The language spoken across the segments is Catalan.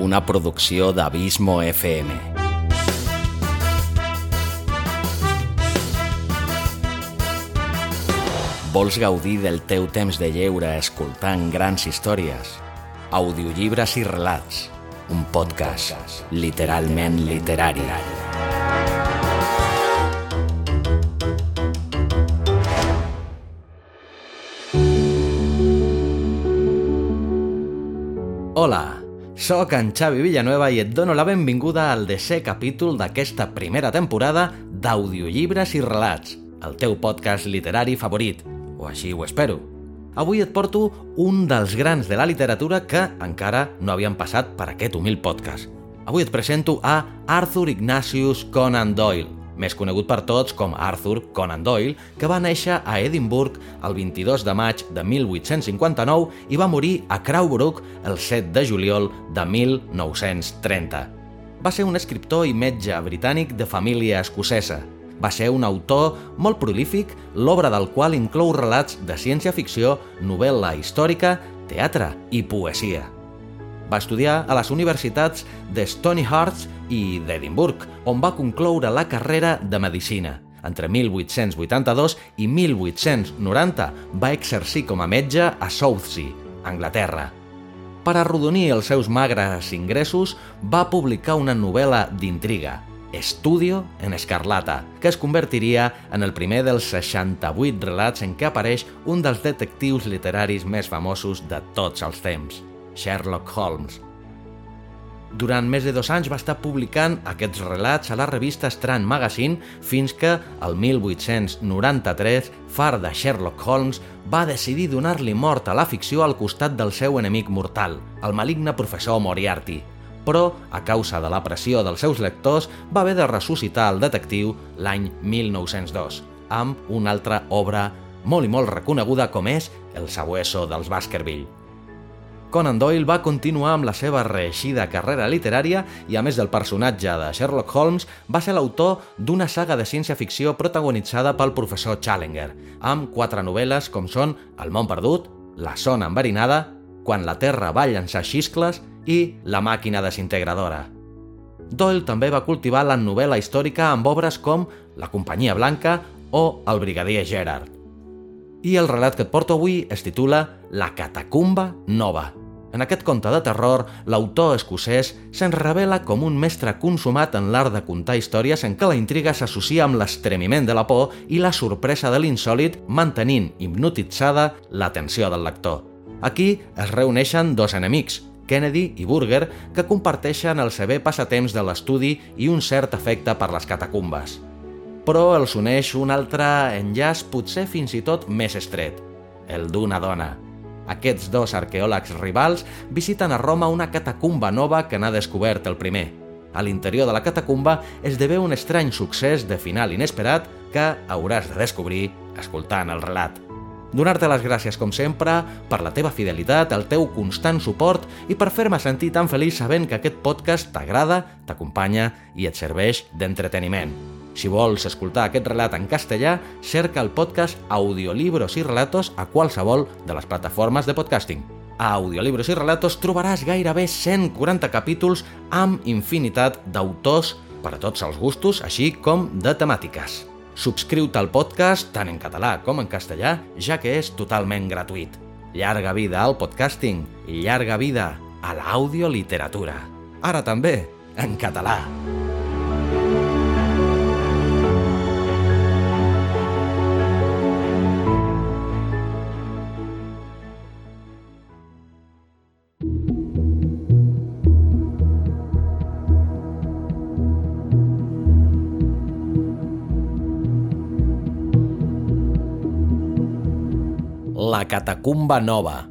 una producció d'Abismo FM. Vols gaudir del teu temps de lleure escoltant grans històries? Audiollibres i relats. Un podcast literalment literari. Hola, sóc en Xavi Villanueva i et dono la benvinguda al desè capítol d'aquesta primera temporada d'Audiollibres i Relats, el teu podcast literari favorit, o així ho espero. Avui et porto un dels grans de la literatura que encara no havien passat per aquest humil podcast. Avui et presento a Arthur Ignatius Conan Doyle, més conegut per tots com Arthur Conan Doyle, que va néixer a Edimburg el 22 de maig de 1859 i va morir a Crowborough el 7 de juliol de 1930. Va ser un escriptor i metge britànic de família escocesa. Va ser un autor molt prolífic, l'obra del qual inclou relats de ciència-ficció, novel·la històrica, teatre i poesia. Va estudiar a les universitats de Stony Hearts i d'Edimburg, on va concloure la carrera de Medicina. Entre 1882 i 1890 va exercir com a metge a Southsea, Anglaterra. Per arrodonir els seus magres ingressos, va publicar una novel·la d'intriga, Estudio en Escarlata, que es convertiria en el primer dels 68 relats en què apareix un dels detectius literaris més famosos de tots els temps, Sherlock Holmes. Durant més de dos anys va estar publicant aquests relats a la revista Strand Magazine fins que, el 1893, far de Sherlock Holmes va decidir donar-li mort a la ficció al costat del seu enemic mortal, el maligne professor Moriarty. Però, a causa de la pressió dels seus lectors, va haver de ressuscitar el detectiu l'any 1902, amb una altra obra molt i molt reconeguda com és El sabueso dels Baskerville. Conan Doyle va continuar amb la seva reeixida carrera literària i, a més del personatge de Sherlock Holmes, va ser l'autor d'una saga de ciència-ficció protagonitzada pel professor Challenger, amb quatre novel·les com són El món perdut, La zona enverinada, Quan la Terra va llançar xiscles i La màquina desintegradora. Doyle també va cultivar la novel·la històrica amb obres com La companyia blanca o El brigadier Gerard. I el relat que et porto avui es titula La catacumba nova. En aquest conte de terror, l'autor escocès se'n revela com un mestre consumat en l'art de contar històries en què la intriga s'associa amb l'estremiment de la por i la sorpresa de l'insòlid, mantenint hipnotitzada l'atenció del lector. Aquí es reuneixen dos enemics, Kennedy i Burger, que comparteixen el sever passatemps de l'estudi i un cert afecte per les catacumbes però els uneix un altre enllaç potser fins i tot més estret, el d'una dona. Aquests dos arqueòlegs rivals visiten a Roma una catacumba nova que n'ha descobert el primer. A l'interior de la catacumba esdevé un estrany succés de final inesperat que hauràs de descobrir escoltant el relat. Donar-te les gràcies, com sempre, per la teva fidelitat, el teu constant suport i per fer-me sentir tan feliç sabent que aquest podcast t'agrada, t'acompanya i et serveix d'entreteniment. Si vols escoltar aquest relat en castellà, cerca el podcast Audiolibros i Relatos a qualsevol de les plataformes de podcasting. A Audiolibros i Relatos trobaràs gairebé 140 capítols amb infinitat d'autors per a tots els gustos, així com de temàtiques. Subscriu-te al podcast tant en català com en castellà, ja que és totalment gratuït. Llarga vida al podcasting i llarga vida a l'audioliteratura. Ara també en català. Catacumba nova,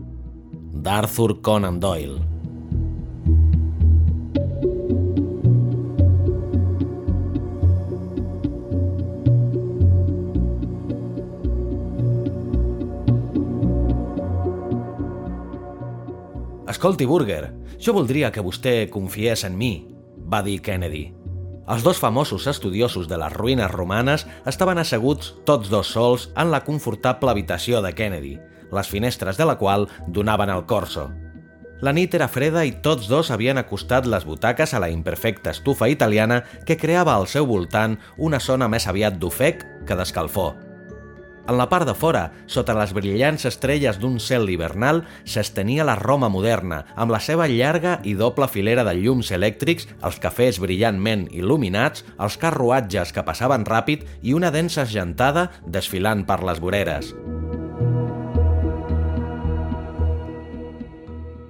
d'Arthur Conan Doyle. Escolti, Burger, jo voldria que vostè confiés en mi, va dir Kennedy. Els dos famosos estudiosos de les ruïnes romanes estaven asseguts tots dos sols en la confortable habitació de Kennedy, les finestres de la qual donaven al corso. La nit era freda i tots dos havien acostat les butaques a la imperfecta estufa italiana que creava al seu voltant una zona més aviat d'ofec que d'escalfor. En la part de fora, sota les brillants estrelles d'un cel hivernal, s'estenia la Roma moderna, amb la seva llarga i doble filera de llums elèctrics, els cafès brillantment il·luminats, els carruatges que passaven ràpid i una densa gentada desfilant per les voreres.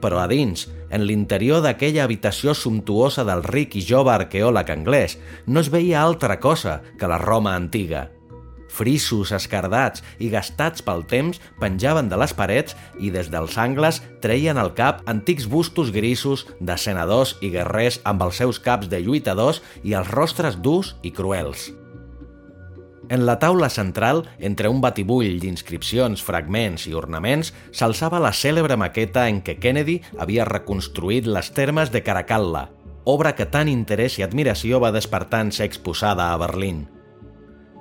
Però a dins, en l'interior d'aquella habitació sumptuosa del ric i jove arqueòleg anglès, no es veia altra cosa que la Roma antiga. Frisos escardats i gastats pel temps penjaven de les parets i des dels angles treien al cap antics bustos grisos de senadors i guerrers amb els seus caps de lluitadors i els rostres durs i cruels. En la taula central, entre un batibull d'inscripcions, fragments i ornaments, s'alçava la cèlebre maqueta en què Kennedy havia reconstruït les termes de Caracalla, obra que tant interès i admiració va despertar en ser exposada a Berlín.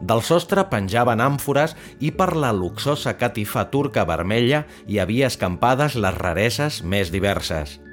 Del sostre penjaven àmfores i per la luxosa catifa turca vermella hi havia escampades les rareses més diverses –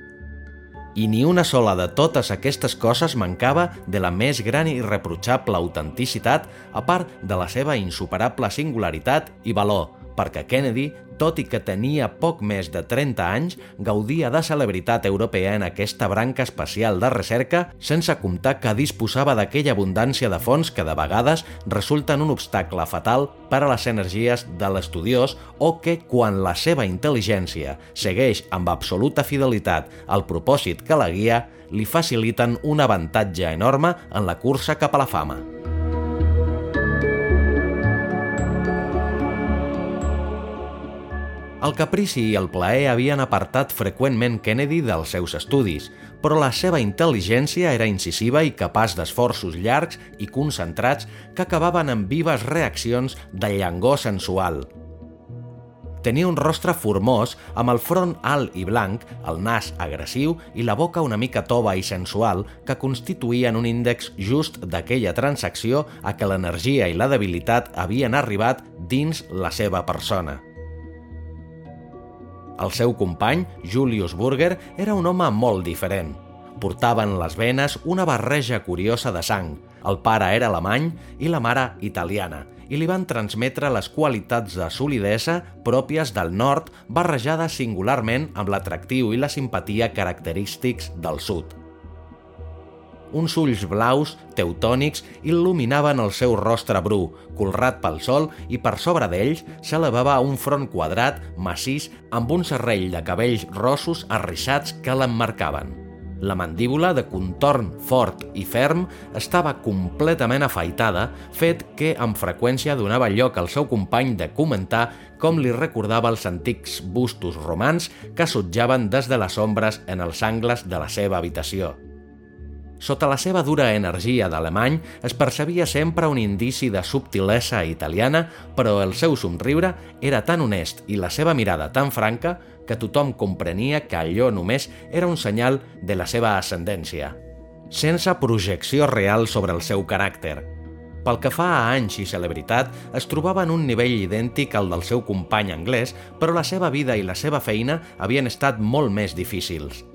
i ni una sola de totes aquestes coses mancava de la més gran i irreprotxable autenticitat a part de la seva insuperable singularitat i valor, perquè Kennedy tot i que tenia poc més de 30 anys, gaudia de celebritat europea en aquesta branca especial de recerca, sense comptar que disposava d'aquella abundància de fons que de vegades resulten un obstacle fatal per a les energies de l'estudiós o que, quan la seva intel·ligència segueix amb absoluta fidelitat al propòsit que la guia, li faciliten un avantatge enorme en la cursa cap a la fama. El caprici i el plaer havien apartat freqüentment Kennedy dels seus estudis, però la seva intel·ligència era incisiva i capaç d'esforços llargs i concentrats que acabaven en vives reaccions de llangor sensual. Tenia un rostre formós, amb el front alt i blanc, el nas agressiu i la boca una mica tova i sensual que constituïen un índex just d'aquella transacció a què l'energia i la debilitat havien arribat dins la seva persona. El seu company, Julius Burger, era un home molt diferent. Portava en les venes una barreja curiosa de sang. El pare era alemany i la mare italiana, i li van transmetre les qualitats de solidesa pròpies del nord barrejades singularment amb l'atractiu i la simpatia característics del sud. Uns ulls blaus, teutònics, il·luminaven el seu rostre bru, colrat pel sol, i per sobre d'ells s'elevava un front quadrat, massís, amb un serrell de cabells rossos arrissats que l'emmarcaven. La mandíbula, de contorn fort i ferm, estava completament afaitada, fet que amb freqüència donava lloc al seu company de comentar com li recordava els antics bustos romans que sotjaven des de les ombres en els angles de la seva habitació. Sota la seva dura energia d'alemany es percebia sempre un indici de subtilesa italiana, però el seu somriure era tan honest i la seva mirada tan franca que tothom comprenia que allò només era un senyal de la seva ascendència, sense projecció real sobre el seu caràcter. Pel que fa a anys i celebritat, es trobava en un nivell idèntic al del seu company anglès, però la seva vida i la seva feina havien estat molt més difícils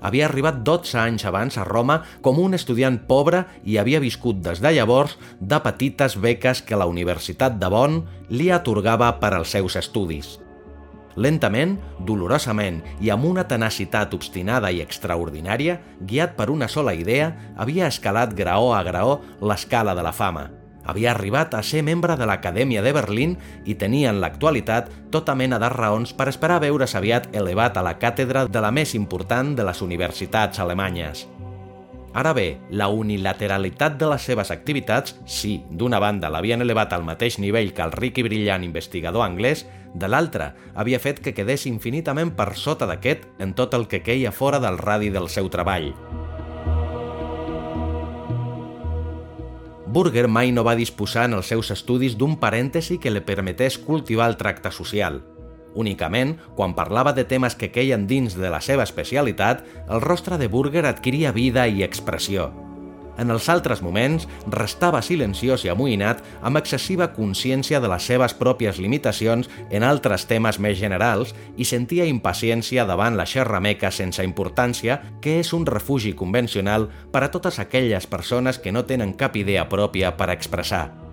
havia arribat 12 anys abans a Roma com un estudiant pobre i havia viscut des de llavors de petites beques que la Universitat de Bonn li atorgava per als seus estudis. Lentament, dolorosament i amb una tenacitat obstinada i extraordinària, guiat per una sola idea, havia escalat graó a graó l'escala de la fama – havia arribat a ser membre de l'Acadèmia de Berlín i tenia en l'actualitat tota mena de raons per esperar veure's aviat elevat a la càtedra de la més important de les universitats alemanyes. Ara bé, la unilateralitat de les seves activitats, si d'una banda l'havien elevat al mateix nivell que el ric i brillant investigador anglès, de l'altra havia fet que quedés infinitament per sota d'aquest en tot el que queia fora del radi del seu treball. Burger mai no va disposar en els seus estudis d'un parèntesi que li permetés cultivar el tracte social. Únicament, quan parlava de temes que queien dins de la seva especialitat, el rostre de Burger adquiria vida i expressió. En els altres moments, restava silenciós i amoïnat amb excessiva consciència de les seves pròpies limitacions en altres temes més generals i sentia impaciència davant la xerrameca sense importància, que és un refugi convencional per a totes aquelles persones que no tenen cap idea pròpia per expressar.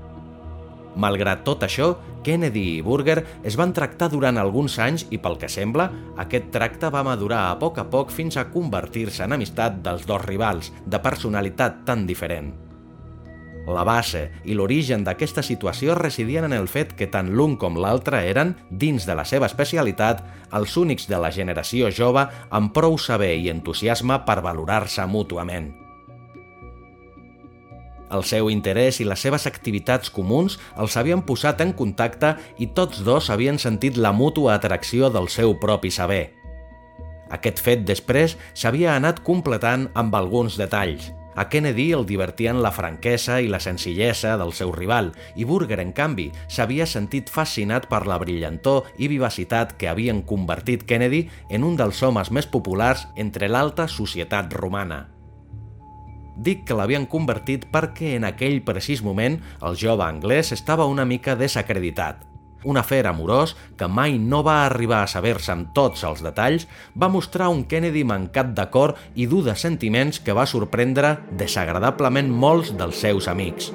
Malgrat tot això, Kennedy i Burger es van tractar durant alguns anys i, pel que sembla, aquest tracte va madurar a poc a poc fins a convertir-se en amistat dels dos rivals, de personalitat tan diferent. La base i l'origen d'aquesta situació residien en el fet que tant l'un com l'altre eren, dins de la seva especialitat, els únics de la generació jove amb prou saber i entusiasme per valorar-se mútuament. El seu interès i les seves activitats comuns els havien posat en contacte i tots dos havien sentit la mútua atracció del seu propi saber. Aquest fet després s'havia anat completant amb alguns detalls. A Kennedy el divertien la franquesa i la senzillesa del seu rival i Burger, en canvi, s'havia sentit fascinat per la brillantor i vivacitat que havien convertit Kennedy en un dels homes més populars entre l'alta societat romana. Dic que l'havien convertit perquè en aquell precís moment el jove anglès estava una mica desacreditat. Un afer amorós, que mai no va arribar a saber-se amb tots els detalls, va mostrar un Kennedy mancat d'acord i dur de sentiments que va sorprendre desagradablement molts dels seus amics.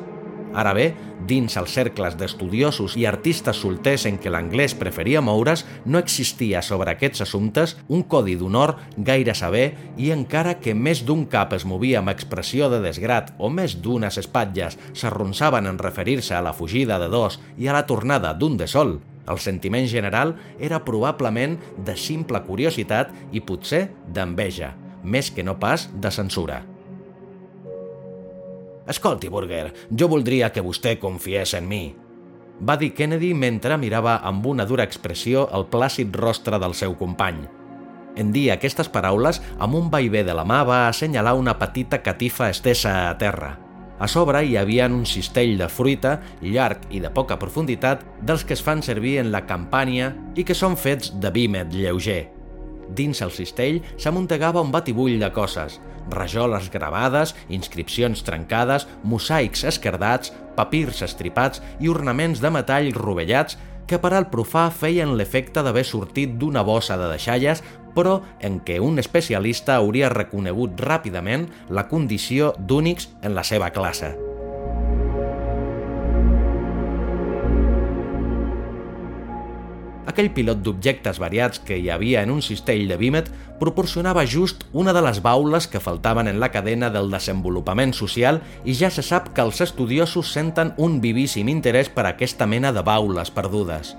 Ara bé, dins els cercles d'estudiosos i artistes solters en què l'anglès preferia moure's, no existia sobre aquests assumptes un codi d'honor gaire saber i encara que més d'un cap es movia amb expressió de desgrat o més d'unes espatlles s'arronsaven en referir-se a la fugida de dos i a la tornada d'un de sol, el sentiment general era probablement de simple curiositat i potser d'enveja, més que no pas de censura. Escolti, Burger, jo voldria que vostè confiés en mi. Va dir Kennedy mentre mirava amb una dura expressió el plàcid rostre del seu company. En dir aquestes paraules, amb un vaivé de la mà va assenyalar una petita catifa estesa a terra. A sobre hi havia un cistell de fruita, llarg i de poca profunditat, dels que es fan servir en la campanya i que són fets de vímet lleuger. Dins el cistell s'amuntegava un batibull de coses, rajoles gravades, inscripcions trencades, mosaics esquerdats, papirs estripats i ornaments de metall rovellats que per al profà feien l'efecte d'haver sortit d'una bossa de deixalles, però en què un especialista hauria reconegut ràpidament la condició d'únics en la seva classe. Aquell pilot d'objectes variats que hi havia en un cistell de Vímet proporcionava just una de les baules que faltaven en la cadena del desenvolupament social i ja se sap que els estudiosos senten un vivíssim interès per aquesta mena de baules perdudes.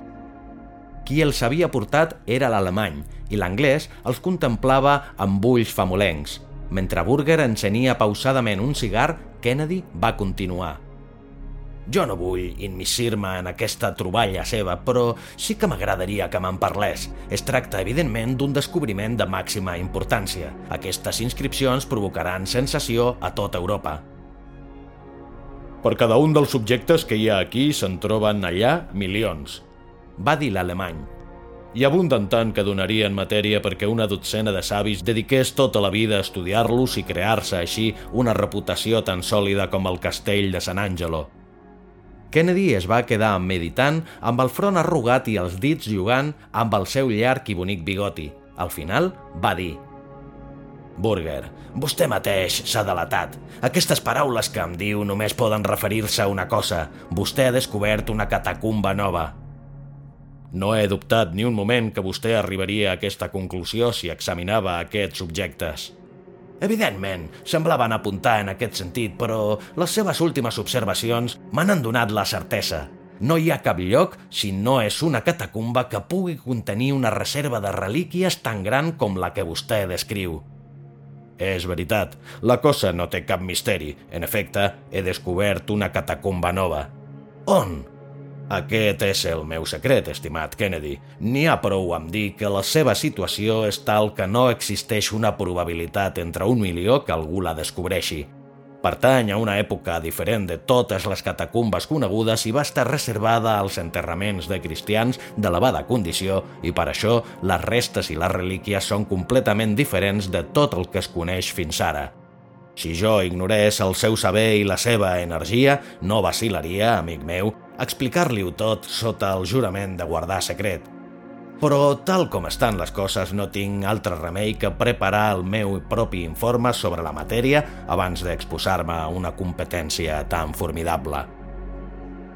Qui els havia portat era l'alemany i l'anglès els contemplava amb ulls famolencs. Mentre Burger encenia pausadament un cigar, Kennedy va continuar. Jo no vull immissir-me en aquesta troballa seva, però sí que m'agradaria que me'n parlés. Es tracta, evidentment, d'un descobriment de màxima importància. Aquestes inscripcions provocaran sensació a tota Europa. Per cada un dels subjectes que hi ha aquí se'n troben allà milions, va dir l'alemany. Hi abunden tant que donarien matèria perquè una dotzena de savis dediqués tota la vida a estudiar-los i crear-se així una reputació tan sòlida com el castell de San Angelo. Kennedy es va quedar meditant amb el front arrugat i els dits jugant amb el seu llarg i bonic bigoti. Al final va dir Burger, vostè mateix s'ha delatat. Aquestes paraules que em diu només poden referir-se a una cosa. Vostè ha descobert una catacumba nova. No he dubtat ni un moment que vostè arribaria a aquesta conclusió si examinava aquests objectes. Evidentment, semblaven apuntar en aquest sentit, però les seves últimes observacions m'han donat la certesa. No hi ha cap lloc, si no és una catacumba, que pugui contenir una reserva de relíquies tan gran com la que vostè descriu. És veritat, la cosa no té cap misteri. En efecte, he descobert una catacumba nova. On? Aquest és el meu secret, estimat Kennedy. N'hi ha prou amb dir que la seva situació és tal que no existeix una probabilitat entre un milió que algú la descobreixi. Pertany a una època diferent de totes les catacumbes conegudes i va estar reservada als enterraments de cristians d'elevada condició i per això les restes i les relíquies són completament diferents de tot el que es coneix fins ara. Si jo ignorés el seu saber i la seva energia, no vacilaria, amic meu, explicar-li-ho tot sota el jurament de guardar secret. Però, tal com estan les coses, no tinc altre remei que preparar el meu propi informe sobre la matèria abans d'exposar-me a una competència tan formidable.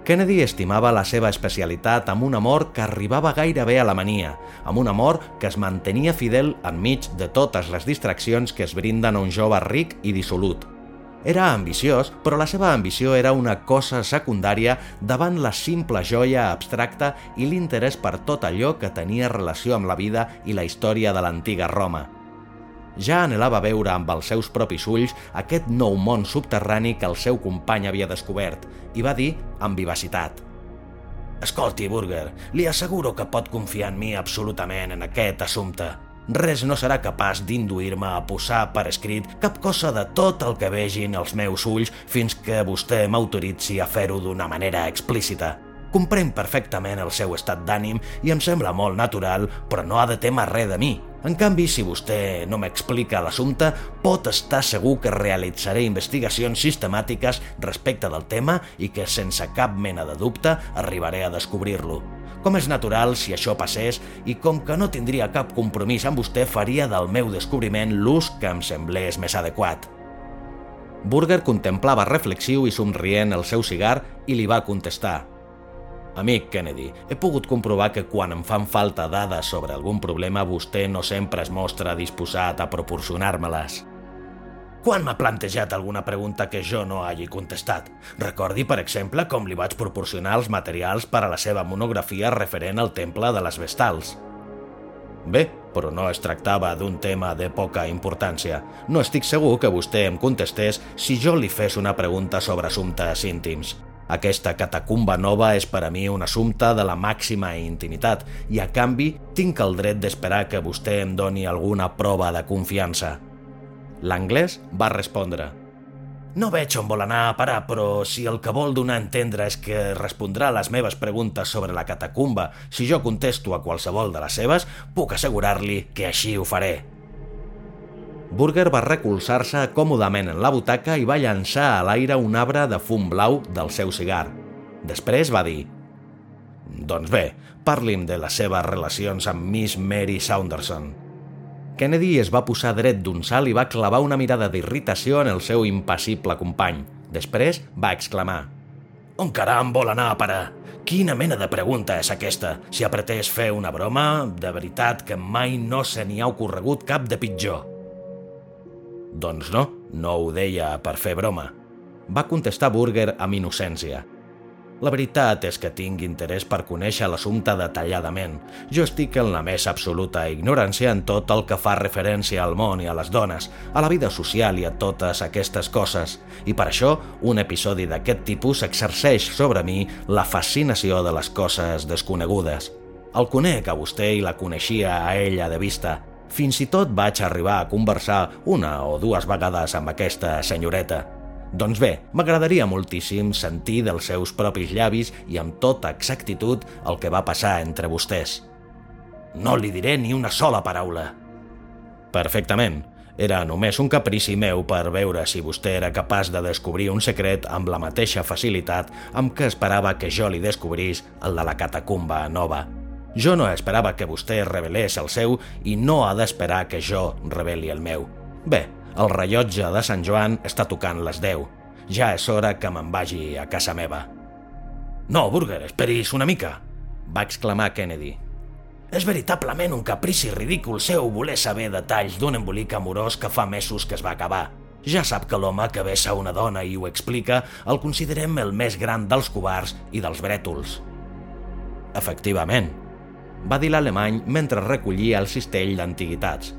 Kennedy estimava la seva especialitat amb un amor que arribava gairebé a la mania, amb un amor que es mantenia fidel enmig de totes les distraccions que es brinden a un jove ric i dissolut. Era ambiciós, però la seva ambició era una cosa secundària davant la simple joia abstracta i l'interès per tot allò que tenia relació amb la vida i la història de l'antiga Roma ja anhelava veure amb els seus propis ulls aquest nou món subterrani que el seu company havia descobert, i va dir amb vivacitat. Escolti, Burger, li asseguro que pot confiar en mi absolutament en aquest assumpte. Res no serà capaç d'induir-me a posar per escrit cap cosa de tot el que vegin els meus ulls fins que vostè m'autoritzi a fer-ho d'una manera explícita. Comprenc perfectament el seu estat d'ànim i em sembla molt natural, però no ha de temer res de mi. En canvi, si vostè no m'explica l'assumpte, pot estar segur que realitzaré investigacions sistemàtiques respecte del tema i que, sense cap mena de dubte, arribaré a descobrir-lo. Com és natural si això passés i com que no tindria cap compromís amb vostè, faria del meu descobriment l'ús que em semblés més adequat. Burger contemplava reflexiu i somrient el seu cigar i li va contestar – Amic Kennedy, he pogut comprovar que quan em fan falta dades sobre algun problema vostè no sempre es mostra disposat a proporcionar-me-les. Quan m'ha plantejat alguna pregunta que jo no hagi contestat? Recordi, per exemple, com li vaig proporcionar els materials per a la seva monografia referent al temple de les Vestals. Bé, però no es tractava d'un tema de poca importància. No estic segur que vostè em contestés si jo li fes una pregunta sobre assumptes íntims. Aquesta catacumba nova és per a mi un assumpte de la màxima intimitat i, a canvi, tinc el dret d'esperar que vostè em doni alguna prova de confiança. L'anglès va respondre no veig on vol anar a parar, però si el que vol donar a entendre és que respondrà a les meves preguntes sobre la catacumba si jo contesto a qualsevol de les seves, puc assegurar-li que així ho faré. Burger va recolzar-se còmodament en la butaca i va llançar a l'aire un arbre de fum blau del seu cigar. Després va dir «Doncs bé, parli'm de les seves relacions amb Miss Mary Saunderson». Kennedy es va posar dret d'un salt i va clavar una mirada d'irritació en el seu impassible company. Després va exclamar «On caram vol anar a parar? Quina mena de pregunta és aquesta? Si ha pretès fer una broma, de veritat que mai no se n'hi ha ocorregut cap de pitjor». Doncs no, no ho deia per fer broma. Va contestar Burger amb innocència. La veritat és que tinc interès per conèixer l'assumpte detalladament. Jo estic en la més absoluta ignorància en tot el que fa referència al món i a les dones, a la vida social i a totes aquestes coses, i per això un episodi d'aquest tipus exerceix sobre mi la fascinació de les coses desconegudes. El conec a vostè i la coneixia a ella de vista, fins i tot vaig arribar a conversar una o dues vegades amb aquesta senyoreta. Doncs bé, m'agradaria moltíssim sentir dels seus propis llavis i amb tota exactitud el que va passar entre vostès. No li diré ni una sola paraula. Perfectament. Era només un caprici meu per veure si vostè era capaç de descobrir un secret amb la mateixa facilitat amb què esperava que jo li descobrís el de la catacumba nova. Jo no esperava que vostè revelés el seu i no ha d'esperar que jo reveli el meu. Bé, el rellotge de Sant Joan està tocant les 10. Ja és hora que me'n vagi a casa meva. No, Burger, esperis una mica, va exclamar Kennedy. És veritablement un caprici ridícul seu voler saber detalls d'un embolic amorós que fa mesos que es va acabar. Ja sap que l'home que vessa una dona i ho explica el considerem el més gran dels covards i dels brètols. Efectivament, va dir l'alemany mentre recollia el cistell d'antiguitats.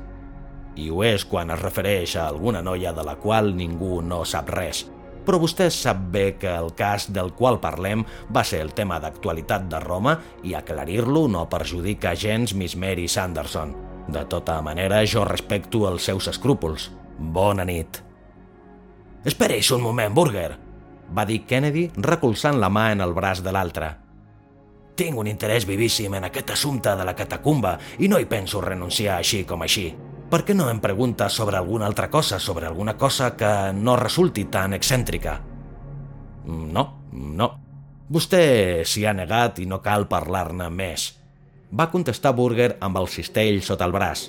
I ho és quan es refereix a alguna noia de la qual ningú no sap res. Però vostè sap bé que el cas del qual parlem va ser el tema d'actualitat de Roma i aclarir-lo no perjudica gens Miss Mary Sanderson. De tota manera, jo respecto els seus escrúpols. Bona nit. Espereix un moment, Burger, va dir Kennedy recolzant la mà en el braç de l'altre. Tinc un interès vivíssim en aquest assumpte de la catacumba i no hi penso renunciar així com així. Per què no em pregunta sobre alguna altra cosa, sobre alguna cosa que no resulti tan excèntrica? No, no. Vostè s'hi ha negat i no cal parlar-ne més. Va contestar Burger amb el cistell sota el braç.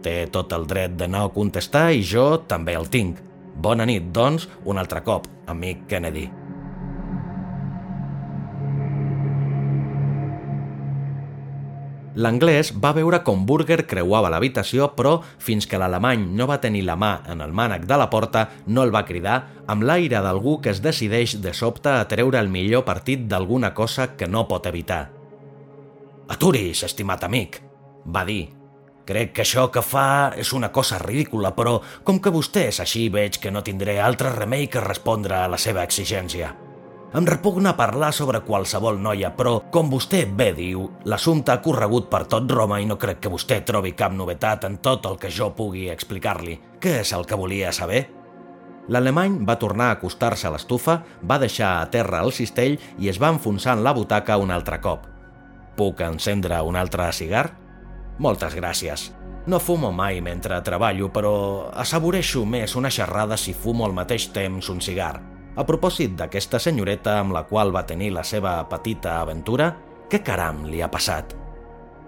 Té tot el dret de no contestar i jo també el tinc. Bona nit, doncs, un altre cop, amic Kennedy. L'anglès va veure com Burger creuava l'habitació, però fins que l'alemany no va tenir la mà en el mànec de la porta, no el va cridar amb l'aire d'algú que es decideix de sobte a treure el millor partit d'alguna cosa que no pot evitar. Aturis, estimat amic, va dir. Crec que això que fa és una cosa ridícula, però com que vostè és així, veig que no tindré altre remei que respondre a la seva exigència. Em repugna parlar sobre qualsevol noia, però, com vostè bé diu, l'assumpte ha corregut per tot Roma i no crec que vostè trobi cap novetat en tot el que jo pugui explicar-li. Què és el que volia saber? L'alemany va tornar a acostar-se a l'estufa, va deixar a terra el cistell i es va enfonsar en la butaca un altre cop. Puc encendre un altre cigar? Moltes gràcies. No fumo mai mentre treballo, però assaboreixo més una xerrada si fumo al mateix temps un cigar. A propòsit d'aquesta senyoreta amb la qual va tenir la seva petita aventura, què caram li ha passat?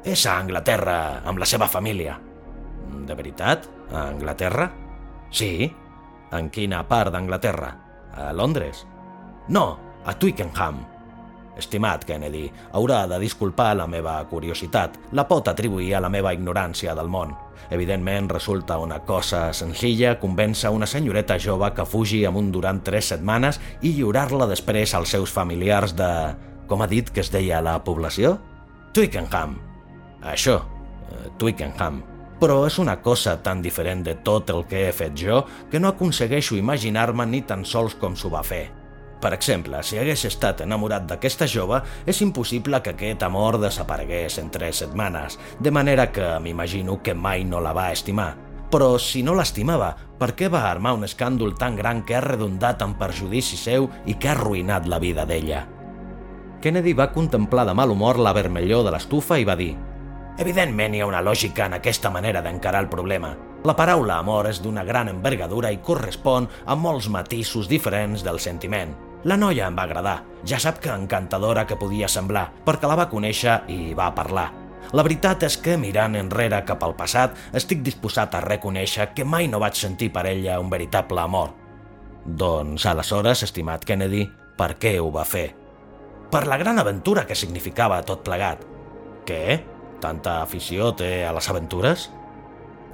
És a Anglaterra, amb la seva família. De veritat? A Anglaterra? Sí. En quina part d'Anglaterra? A Londres? No, a Twickenham, Estimat Kennedy, haurà de disculpar la meva curiositat. La pot atribuir a la meva ignorància del món. Evidentment, resulta una cosa senzilla convèncer una senyoreta jove que fugi amunt durant tres setmanes i lliurar-la després als seus familiars de... Com ha dit que es deia la població? Twickenham. Això, eh, Twickenham. Però és una cosa tan diferent de tot el que he fet jo que no aconsegueixo imaginar-me ni tan sols com s'ho va fer. Per exemple, si hagués estat enamorat d'aquesta jove, és impossible que aquest amor desaparegués en tres setmanes, de manera que m'imagino que mai no la va estimar. Però si no l'estimava, per què va armar un escàndol tan gran que ha redundat en perjudici seu i que ha arruïnat la vida d'ella? Kennedy va contemplar de mal humor la vermellor de l'estufa i va dir Evidentment hi ha una lògica en aquesta manera d'encarar el problema. La paraula amor és d'una gran envergadura i correspon a molts matisos diferents del sentiment. La noia em va agradar, ja sap que encantadora que podia semblar, perquè la va conèixer i va parlar. La veritat és que, mirant enrere cap al passat, estic disposat a reconèixer que mai no vaig sentir per ella un veritable amor. Doncs, aleshores, estimat Kennedy, per què ho va fer? Per la gran aventura que significava tot plegat. Què? Tanta afició té a les aventures?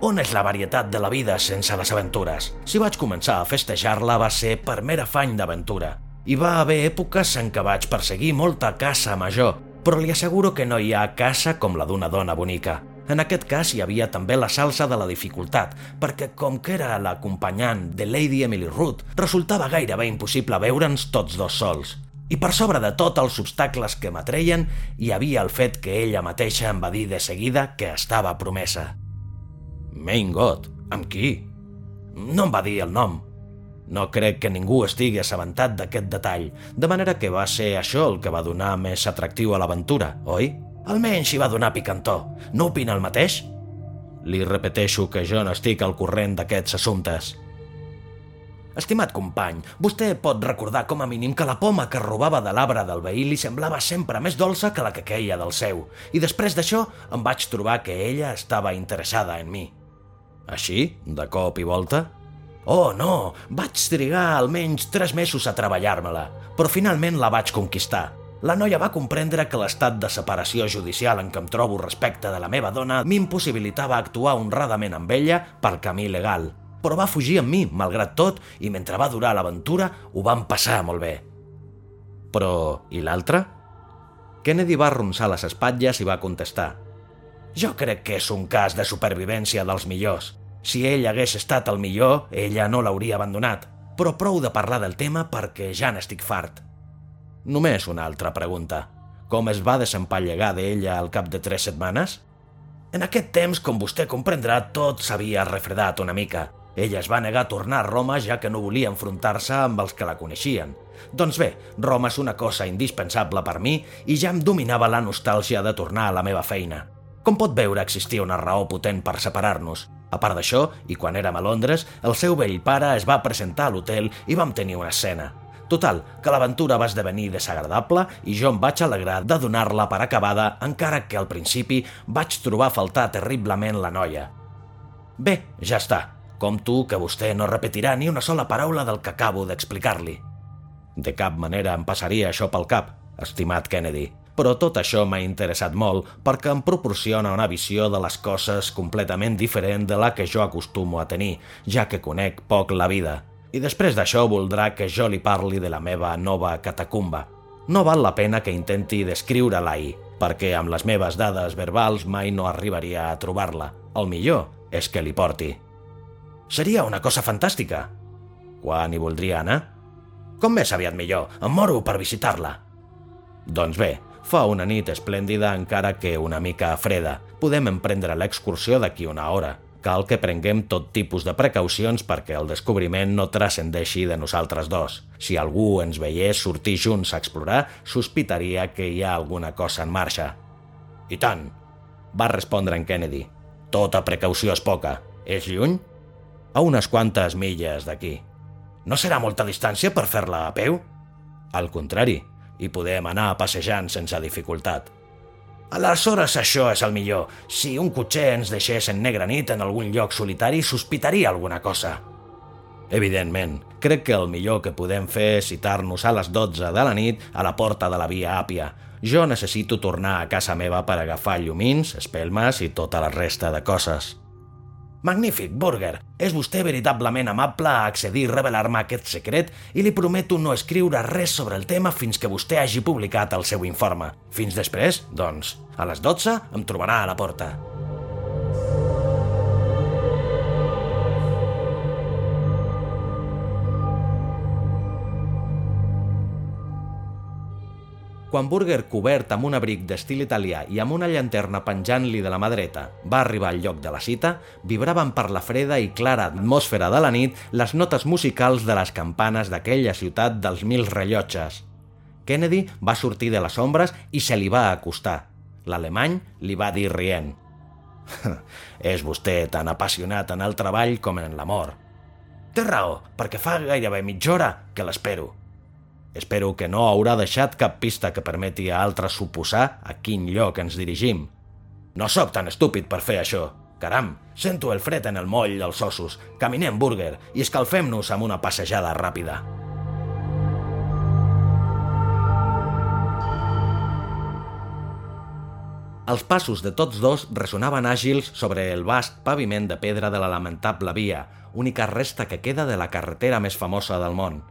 On és la varietat de la vida sense les aventures? Si vaig començar a festejar-la va ser per mer afany d'aventura. Hi va haver èpoques en què vaig perseguir molta caça major, però li asseguro que no hi ha caça com la d'una dona bonica. En aquest cas hi havia també la salsa de la dificultat, perquè com que era l'acompanyant de Lady Emily Root, resultava gairebé impossible veure'ns tots dos sols. I per sobre de tot els obstacles que m'atreien, hi havia el fet que ella mateixa em va dir de seguida que estava promesa. Mein Gott, amb qui? No em va dir el nom, no crec que ningú estigui assabentat d'aquest detall, de manera que va ser això el que va donar més atractiu a l'aventura, oi? Almenys hi va donar picantó. No opina el mateix? Li repeteixo que jo no estic al corrent d'aquests assumptes. Estimat company, vostè pot recordar com a mínim que la poma que robava de l'arbre del veí li semblava sempre més dolça que la que queia del seu, i després d'això em vaig trobar que ella estava interessada en mi. Així, de cop i volta? Oh, no, vaig trigar almenys tres mesos a treballar-me-la, però finalment la vaig conquistar. La noia va comprendre que l'estat de separació judicial en què em trobo respecte de la meva dona m'impossibilitava actuar honradament amb ella pel camí legal, però va fugir amb mi, malgrat tot, i mentre va durar l'aventura ho vam passar molt bé. Però, i l'altre? Kennedy va arronsar les espatlles i va contestar. Jo crec que és un cas de supervivència dels millors. Si ell hagués estat el millor, ella no l'hauria abandonat, però prou de parlar del tema perquè ja n'estic fart. Només una altra pregunta. Com es va desempallegar d'ella al cap de tres setmanes? En aquest temps, com vostè comprendrà, tot s'havia refredat una mica. Ella es va negar a tornar a Roma ja que no volia enfrontar-se amb els que la coneixien. Doncs bé, Roma és una cosa indispensable per mi i ja em dominava la nostàlgia de tornar a la meva feina. Com pot veure, existia una raó potent per separar-nos. A part d'això, i quan érem a Londres, el seu vell pare es va presentar a l'hotel i vam tenir una escena. Total, que l'aventura va esdevenir desagradable i jo em vaig alegrar de donar-la per acabada, encara que al principi vaig trobar a faltar terriblement la noia. Bé, ja està. Compto que vostè no repetirà ni una sola paraula del que acabo d'explicar-li. De cap manera em passaria això pel cap, estimat Kennedy, però tot això m'ha interessat molt perquè em proporciona una visió de les coses completament diferent de la que jo acostumo a tenir, ja que conec poc la vida. I després d'això voldrà que jo li parli de la meva nova catacumba. No val la pena que intenti descriure-la ahir, perquè amb les meves dades verbals mai no arribaria a trobar-la. El millor és que li porti. Seria una cosa fantàstica. Quan hi voldria anar? Com més aviat millor, em moro per visitar-la. Doncs bé, fa una nit esplèndida encara que una mica freda. Podem emprendre l'excursió d'aquí una hora. Cal que prenguem tot tipus de precaucions perquè el descobriment no transcendeixi de nosaltres dos. Si algú ens veiés sortir junts a explorar, sospitaria que hi ha alguna cosa en marxa. I tant, va respondre en Kennedy. Tota precaució és poca. És lluny? A unes quantes milles d'aquí. No serà molta distància per fer-la a peu? Al contrari, hi podem anar passejant sense dificultat. Aleshores això és el millor. Si un cotxer ens deixés en negra nit en algun lloc solitari, sospitaria alguna cosa. Evidentment, crec que el millor que podem fer és citar-nos a les 12 de la nit a la porta de la Via Àpia. Jo necessito tornar a casa meva per agafar llumins, espelmes i tota la resta de coses. Magnífic, Burger. És vostè veritablement amable a accedir i revelar-me aquest secret i li prometo no escriure res sobre el tema fins que vostè hagi publicat el seu informe. Fins després, doncs, a les 12 em trobarà a la porta. Quan Burger, cobert amb un abric d'estil italià i amb una llanterna penjant-li de la mà dreta, va arribar al lloc de la cita, vibraven per la freda i clara atmosfera de la nit les notes musicals de les campanes d'aquella ciutat dels mil rellotges. Kennedy va sortir de les ombres i se li va acostar. L'alemany li va dir rient. És vostè tan apassionat en el treball com en l'amor. Té raó, perquè fa gairebé mitja hora que l'espero. Espero que no haurà deixat cap pista que permeti a altres suposar a quin lloc ens dirigim. No sóc tan estúpid per fer això. Caram, sento el fred en el moll dels ossos. Caminem, Burger, i escalfem-nos amb una passejada ràpida. Els passos de tots dos ressonaven àgils sobre el vast paviment de pedra de la lamentable via, única resta que queda de la carretera més famosa del món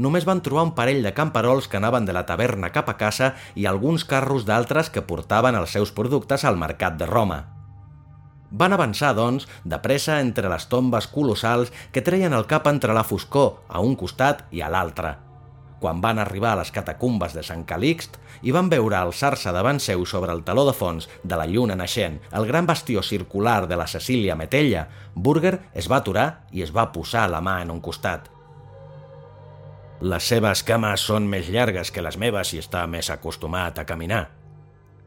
només van trobar un parell de camperols que anaven de la taverna cap a casa i alguns carros d'altres que portaven els seus productes al mercat de Roma. Van avançar, doncs, de pressa entre les tombes colossals que treien el cap entre la foscor a un costat i a l'altre. Quan van arribar a les catacumbes de Sant Calixt i van veure alçar-se davant seu sobre el taló de fons de la lluna naixent el gran bastió circular de la Cecília Metella, Burger es va aturar i es va posar la mà en un costat – les seves cames són més llargues que les meves i està més acostumat a caminar.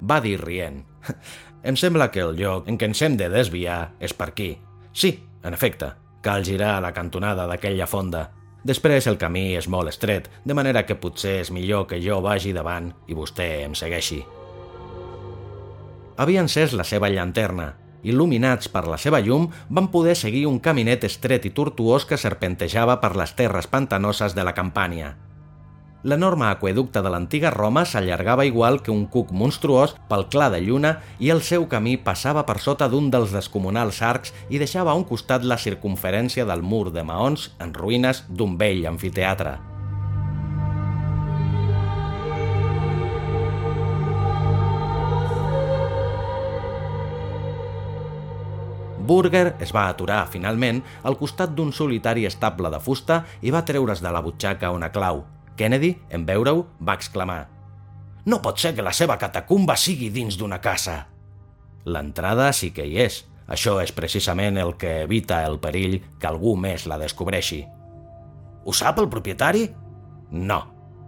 Va dir rient. Em sembla que el lloc en què ens hem de desviar és per aquí. Sí, en efecte, cal girar a la cantonada d'aquella fonda. Després el camí és molt estret, de manera que potser és millor que jo vagi davant i vostè em segueixi. Havia encès la seva llanterna il·luminats per la seva llum, van poder seguir un caminet estret i tortuós que serpentejava per les terres pantanoses de la Campània. L'enorme aqueducte de l'antiga Roma s'allargava igual que un cuc monstruós pel clar de lluna i el seu camí passava per sota d'un dels descomunals arcs i deixava a un costat la circunferència del mur de maons en ruïnes d'un vell anfiteatre. Burger es va aturar, finalment, al costat d'un solitari estable de fusta i va treure's de la butxaca una clau. Kennedy, en veure-ho, va exclamar «No pot ser que la seva catacumba sigui dins d'una casa!» L'entrada sí que hi és. Això és precisament el que evita el perill que algú més la descobreixi. Ho sap el propietari? No.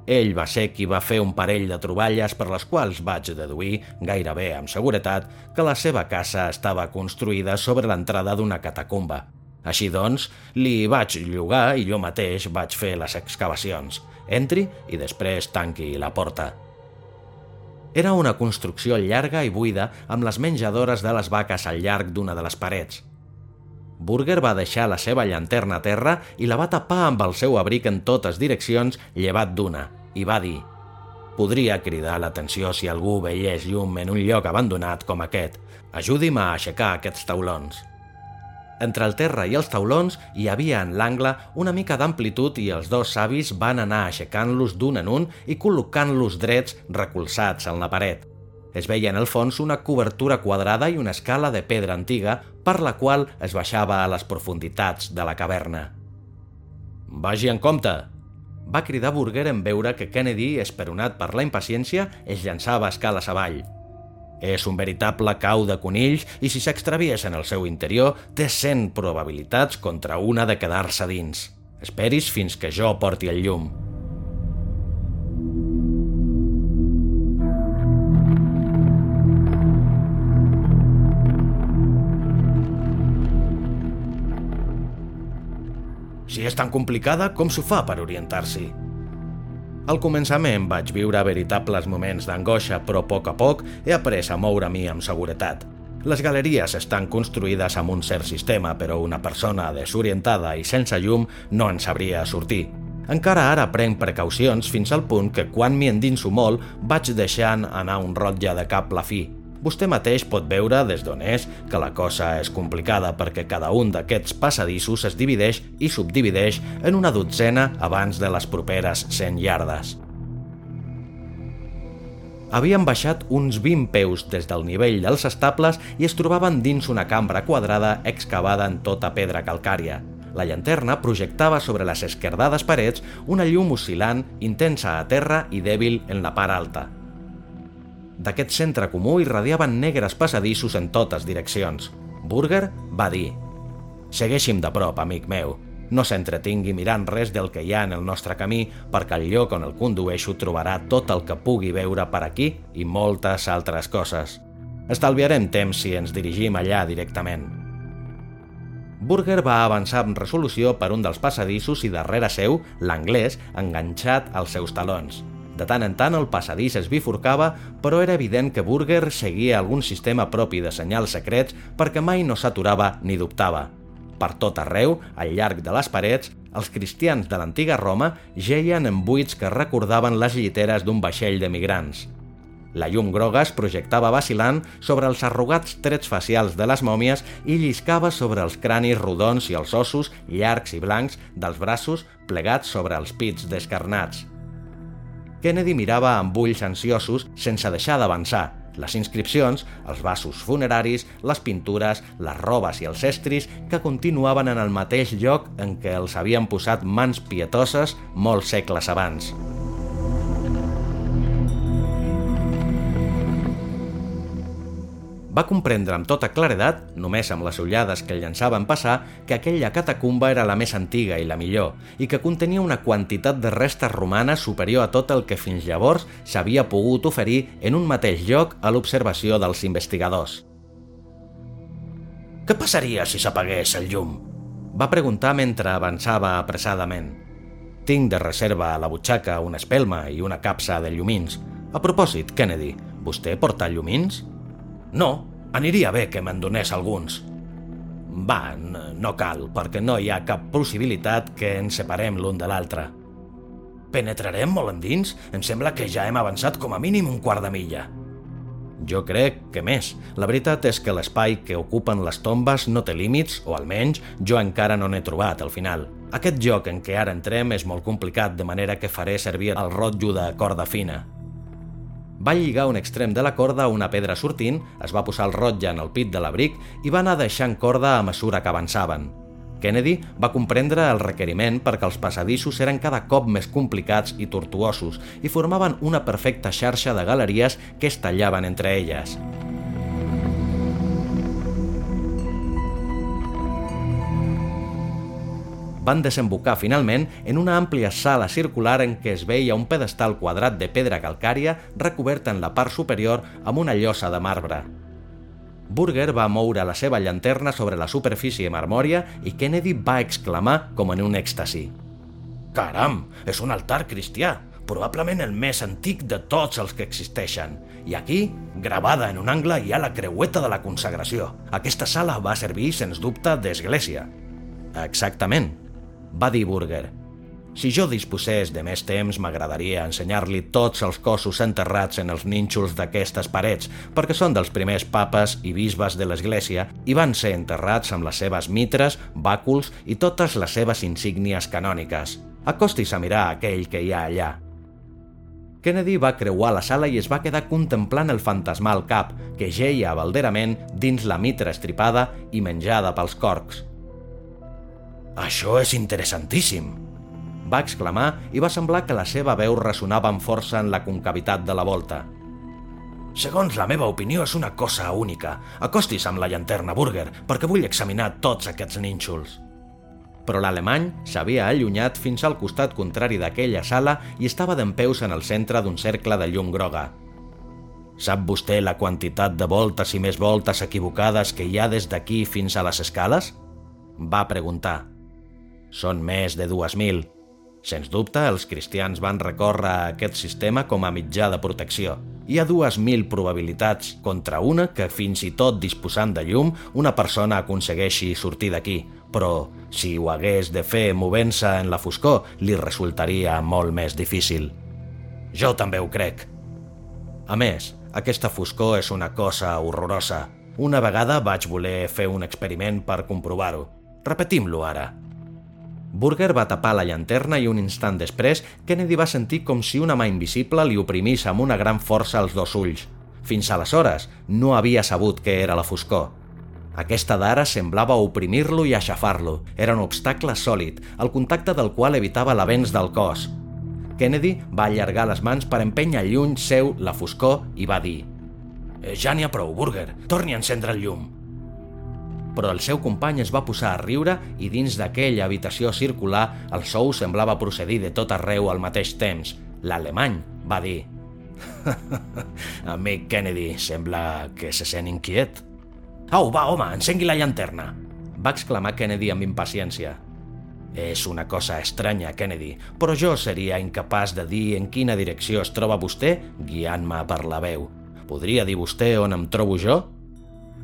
Ell va ser qui va fer un parell de troballes per les quals vaig deduir, gairebé amb seguretat, que la seva casa estava construïda sobre l'entrada d'una catacumba. Així doncs, li vaig llogar i jo mateix vaig fer les excavacions. Entri i després tanqui la porta. Era una construcció llarga i buida amb les menjadores de les vaques al llarg d'una de les parets. Burger va deixar la seva llanterna a terra i la va tapar amb el seu abric en totes direccions, llevat d'una, i va dir «Podria cridar l'atenció si algú veiés llum en un lloc abandonat com aquest. Ajudi'm a aixecar aquests taulons». Entre el terra i els taulons hi havia en l'angle una mica d'amplitud i els dos savis van anar aixecant-los d'un en un i col·locant-los drets recolzats en la paret. Es veia en el fons una cobertura quadrada i una escala de pedra antiga per la qual es baixava a les profunditats de la caverna. «Vagi en compte!» va cridar Burger en veure que Kennedy, esperonat per la impaciència, es llançava escales avall. És un veritable cau de conills i si s'extravies en el seu interior té 100 probabilitats contra una de quedar-se dins. Esperis fins que jo porti el llum. Si és tan complicada, com s'ho fa per orientar-s'hi? Al començament vaig viure veritables moments d'angoixa, però a poc a poc he après a moure-m'hi amb seguretat. Les galeries estan construïdes amb un cert sistema, però una persona desorientada i sense llum no en sabria sortir. Encara ara prenc precaucions fins al punt que quan m'hi endinso molt vaig deixant anar un rotlle de cap la fi, Vostè mateix pot veure des d'on és que la cosa és complicada perquè cada un d'aquests passadissos es divideix i subdivideix en una dotzena abans de les properes 100 llardes. Havien baixat uns 20 peus des del nivell dels estables i es trobaven dins una cambra quadrada excavada en tota pedra calcària. La llanterna projectava sobre les esquerdades parets una llum oscil·lant, intensa a terra i dèbil en la part alta. D'aquest centre comú irradiaven negres passadissos en totes direccions. Burger va dir «Segueixi'm de prop, amic meu. No s'entretingui mirant res del que hi ha en el nostre camí perquè el lloc on el condueixo trobarà tot el que pugui veure per aquí i moltes altres coses. Estalviarem temps si ens dirigim allà directament». Burger va avançar amb resolució per un dels passadissos i darrere seu, l'anglès, enganxat als seus talons. De tant en tant el passadís es bifurcava, però era evident que Burger seguia algun sistema propi de senyals secrets perquè mai no s'aturava ni dubtava. Per tot arreu, al llarg de les parets, els cristians de l'antiga Roma geien en buits que recordaven les lliteres d'un vaixell de migrants. La llum groga es projectava vacilant sobre els arrugats trets facials de les mòmies i lliscava sobre els cranis rodons i els ossos llargs i blancs dels braços plegats sobre els pits descarnats. Kennedy mirava amb ulls ansiosos sense deixar d'avançar. Les inscripcions, els vasos funeraris, les pintures, les robes i els estris que continuaven en el mateix lloc en què els havien posat mans pietoses molts segles abans. Va comprendre amb tota claredat, només amb les ullades que llançaven passar, que aquella catacumba era la més antiga i la millor, i que contenia una quantitat de restes romanes superior a tot el que fins llavors s'havia pogut oferir en un mateix lloc a l'observació dels investigadors. Què passaria si s'apagués el llum? Va preguntar mentre avançava apressadament. Tinc de reserva a la butxaca una espelma i una capsa de llumins. A propòsit, Kennedy, vostè porta llumins? No, aniria bé que me'n donés alguns. Va, no cal, perquè no hi ha cap possibilitat que ens separem l'un de l'altre. Penetrarem molt endins? Em sembla que ja hem avançat com a mínim un quart de milla. Jo crec que més. La veritat és que l'espai que ocupen les tombes no té límits, o almenys jo encara no n'he trobat al final. Aquest joc en què ara entrem és molt complicat, de manera que faré servir el rotllo de corda fina. Va lligar un extrem de la corda a una pedra sortint, es va posar el rotlle en el pit de l'abric i va anar deixant corda a mesura que avançaven. Kennedy va comprendre el requeriment perquè els passadissos eren cada cop més complicats i tortuosos i formaven una perfecta xarxa de galeries que es tallaven entre elles. Van desembocar finalment en una àmplia sala circular en què es veia un pedestal quadrat de pedra calcària recobert en la part superior amb una llosa de marbre. Burger va moure la seva llanterna sobre la superfície marmòria i Kennedy va exclamar com en un èxtasi. Caram, és un altar cristià, probablement el més antic de tots els que existeixen. I aquí, gravada en un angle, hi ha la creueta de la consagració. Aquesta sala va servir, sens dubte, d'església. Exactament, va dir Burger. Si jo disposés de més temps, m'agradaria ensenyar-li tots els cossos enterrats en els nínxols d'aquestes parets, perquè són dels primers papes i bisbes de l'Església i van ser enterrats amb les seves mitres, bàculs i totes les seves insígnies canòniques. Acostis a mirar aquell que hi ha allà. Kennedy va creuar la sala i es va quedar contemplant el fantasmal cap, que geia balderament dins la mitra estripada i menjada pels corcs. Això és interessantíssim, va exclamar i va semblar que la seva veu ressonava amb força en la concavitat de la volta. Segons la meva opinió, és una cosa única. Acostis amb la llanterna Burger, perquè vull examinar tots aquests nínxols. Però l'alemany s'havia allunyat fins al costat contrari d'aquella sala i estava dempeus en el centre d'un cercle de llum groga. Sap vostè la quantitat de voltes i més voltes equivocades que hi ha des d'aquí fins a les escales? Va preguntar. Són més de dues mil, Sens dubte, els cristians van recórrer a aquest sistema com a mitjà de protecció. Hi ha dues mil probabilitats contra una que, fins i tot disposant de llum, una persona aconsegueixi sortir d'aquí, però si ho hagués de fer movent-se en la foscor, li resultaria molt més difícil. Jo també ho crec. A més, aquesta foscor és una cosa horrorosa. Una vegada vaig voler fer un experiment per comprovar-ho. Repetim-lo ara. Burger va tapar la llanterna i un instant després Kennedy va sentir com si una mà invisible li oprimís amb una gran força els dos ulls. Fins aleshores no havia sabut què era la foscor. Aquesta d'ara semblava oprimir-lo i aixafar-lo. Era un obstacle sòlid, el contacte del qual evitava l'avenç del cos. Kennedy va allargar les mans per empènyer lluny seu la foscor i va dir eh, «Ja n'hi ha prou, Burger. Torni a encendre el llum» però el seu company es va posar a riure i dins d'aquella habitació circular el sou semblava procedir de tot arreu al mateix temps. L'alemany va dir Amic Kennedy, sembla que se sent inquiet. Au, va, home, encengui la llanterna! Va exclamar Kennedy amb impaciència. És una cosa estranya, Kennedy, però jo seria incapaç de dir en quina direcció es troba vostè guiant-me per la veu. Podria dir vostè on em trobo jo?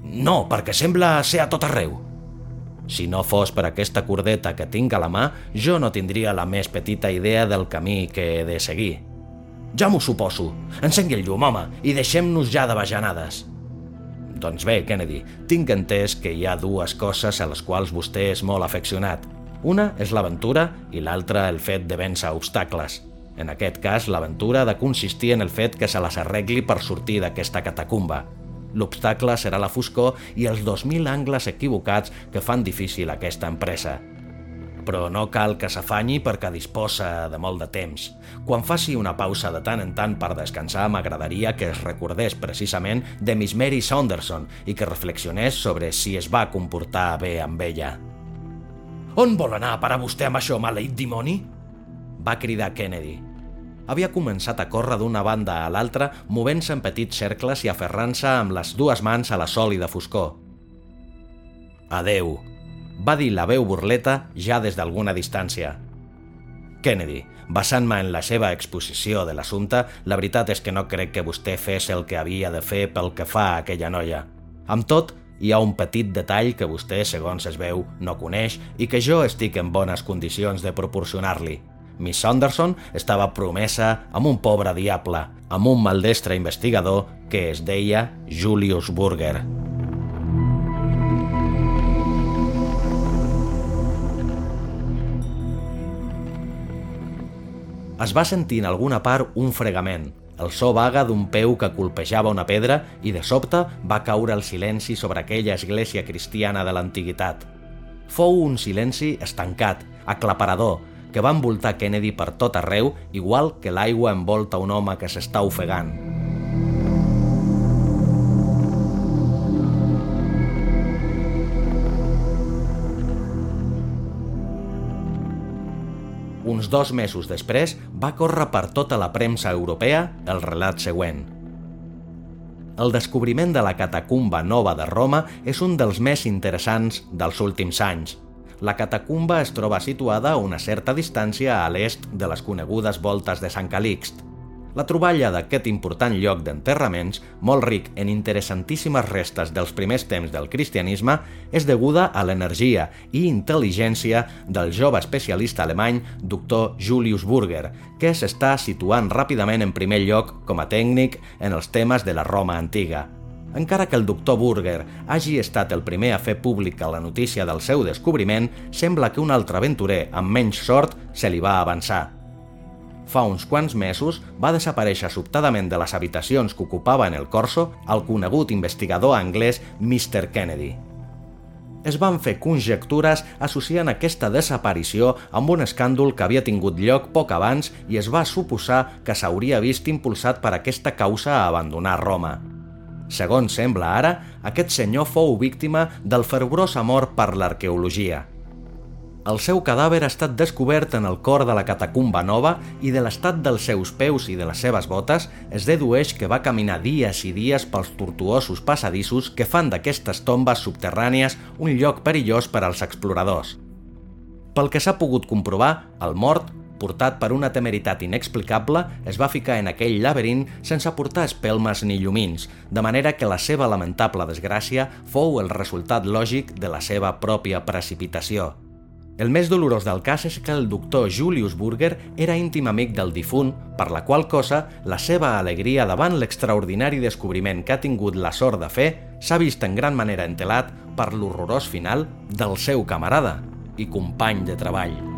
No, perquè sembla ser a tot arreu. Si no fos per aquesta cordeta que tinc a la mà, jo no tindria la més petita idea del camí que he de seguir. Ja m'ho suposo. Encengui el llum, home, i deixem-nos ja de bajanades. Doncs bé, Kennedy, tinc entès que hi ha dues coses a les quals vostè és molt afeccionat. Una és l'aventura i l'altra el fet de vèncer obstacles. En aquest cas, l'aventura ha de consistir en el fet que se les arregli per sortir d'aquesta catacumba. L'obstacle serà la foscor i els 2.000 angles equivocats que fan difícil aquesta empresa. Però no cal que s'afanyi perquè disposa de molt de temps. Quan faci una pausa de tant en tant per descansar, m'agradaria que es recordés precisament de Miss Mary Saunderson i que reflexionés sobre si es va comportar bé amb ella. On vol anar a parar vostè amb això, maleït dimoni? Va cridar Kennedy havia començat a córrer d'una banda a l'altra, movent-se en petits cercles i aferrant-se amb les dues mans a la sòlida foscor. Adeu, va dir la veu burleta ja des d'alguna distància. Kennedy, basant-me en la seva exposició de l'assumpte, la veritat és que no crec que vostè fes el que havia de fer pel que fa a aquella noia. Amb tot, hi ha un petit detall que vostè, segons es veu, no coneix i que jo estic en bones condicions de proporcionar-li. Miss Sanderson estava promesa amb un pobre diable, amb un maldestre investigador que es deia Julius Burger. Es va sentir en alguna part un fregament, el so vaga d'un peu que colpejava una pedra i de sobte va caure el silenci sobre aquella església cristiana de l'antiguitat. Fou un silenci estancat, aclaparador, que va envoltar Kennedy per tot arreu, igual que l'aigua envolta un home que s'està ofegant. uns dos mesos després, va córrer per tota la premsa europea el relat següent. El descobriment de la catacumba nova de Roma és un dels més interessants dels últims anys. La catacumba es troba situada a una certa distància a l'est de les conegudes voltes de Sant Calixt, la troballa d'aquest important lloc d'enterraments, molt ric en interessantíssimes restes dels primers temps del cristianisme, és deguda a l'energia i intel·ligència del jove especialista alemany doctor Julius Burger, que s'està situant ràpidament en primer lloc com a tècnic en els temes de la Roma antiga. Encara que el doctor Burger hagi estat el primer a fer pública la notícia del seu descobriment, sembla que un altre aventurer amb menys sort se li va avançar fa uns quants mesos va desaparèixer sobtadament de les habitacions que ocupava en el Corso el conegut investigador anglès Mr. Kennedy. Es van fer conjectures associant aquesta desaparició amb un escàndol que havia tingut lloc poc abans i es va suposar que s'hauria vist impulsat per aquesta causa a abandonar Roma. Segons sembla ara, aquest senyor fou víctima del fervorós amor per l'arqueologia – el seu cadàver ha estat descobert en el cor de la catacumba nova i de l'estat dels seus peus i de les seves botes es dedueix que va caminar dies i dies pels tortuosos passadissos que fan d'aquestes tombes subterrànies un lloc perillós per als exploradors. Pel que s'ha pogut comprovar, el mort, portat per una temeritat inexplicable, es va ficar en aquell laberint sense portar espelmes ni llumins, de manera que la seva lamentable desgràcia fou el resultat lògic de la seva pròpia precipitació. El més dolorós del cas és que el doctor Julius Burger era íntim amic del difunt, per la qual cosa la seva alegria davant l'extraordinari descobriment que ha tingut la sort de fer s'ha vist en gran manera entelat per l'horrorós final del seu camarada i company de treball.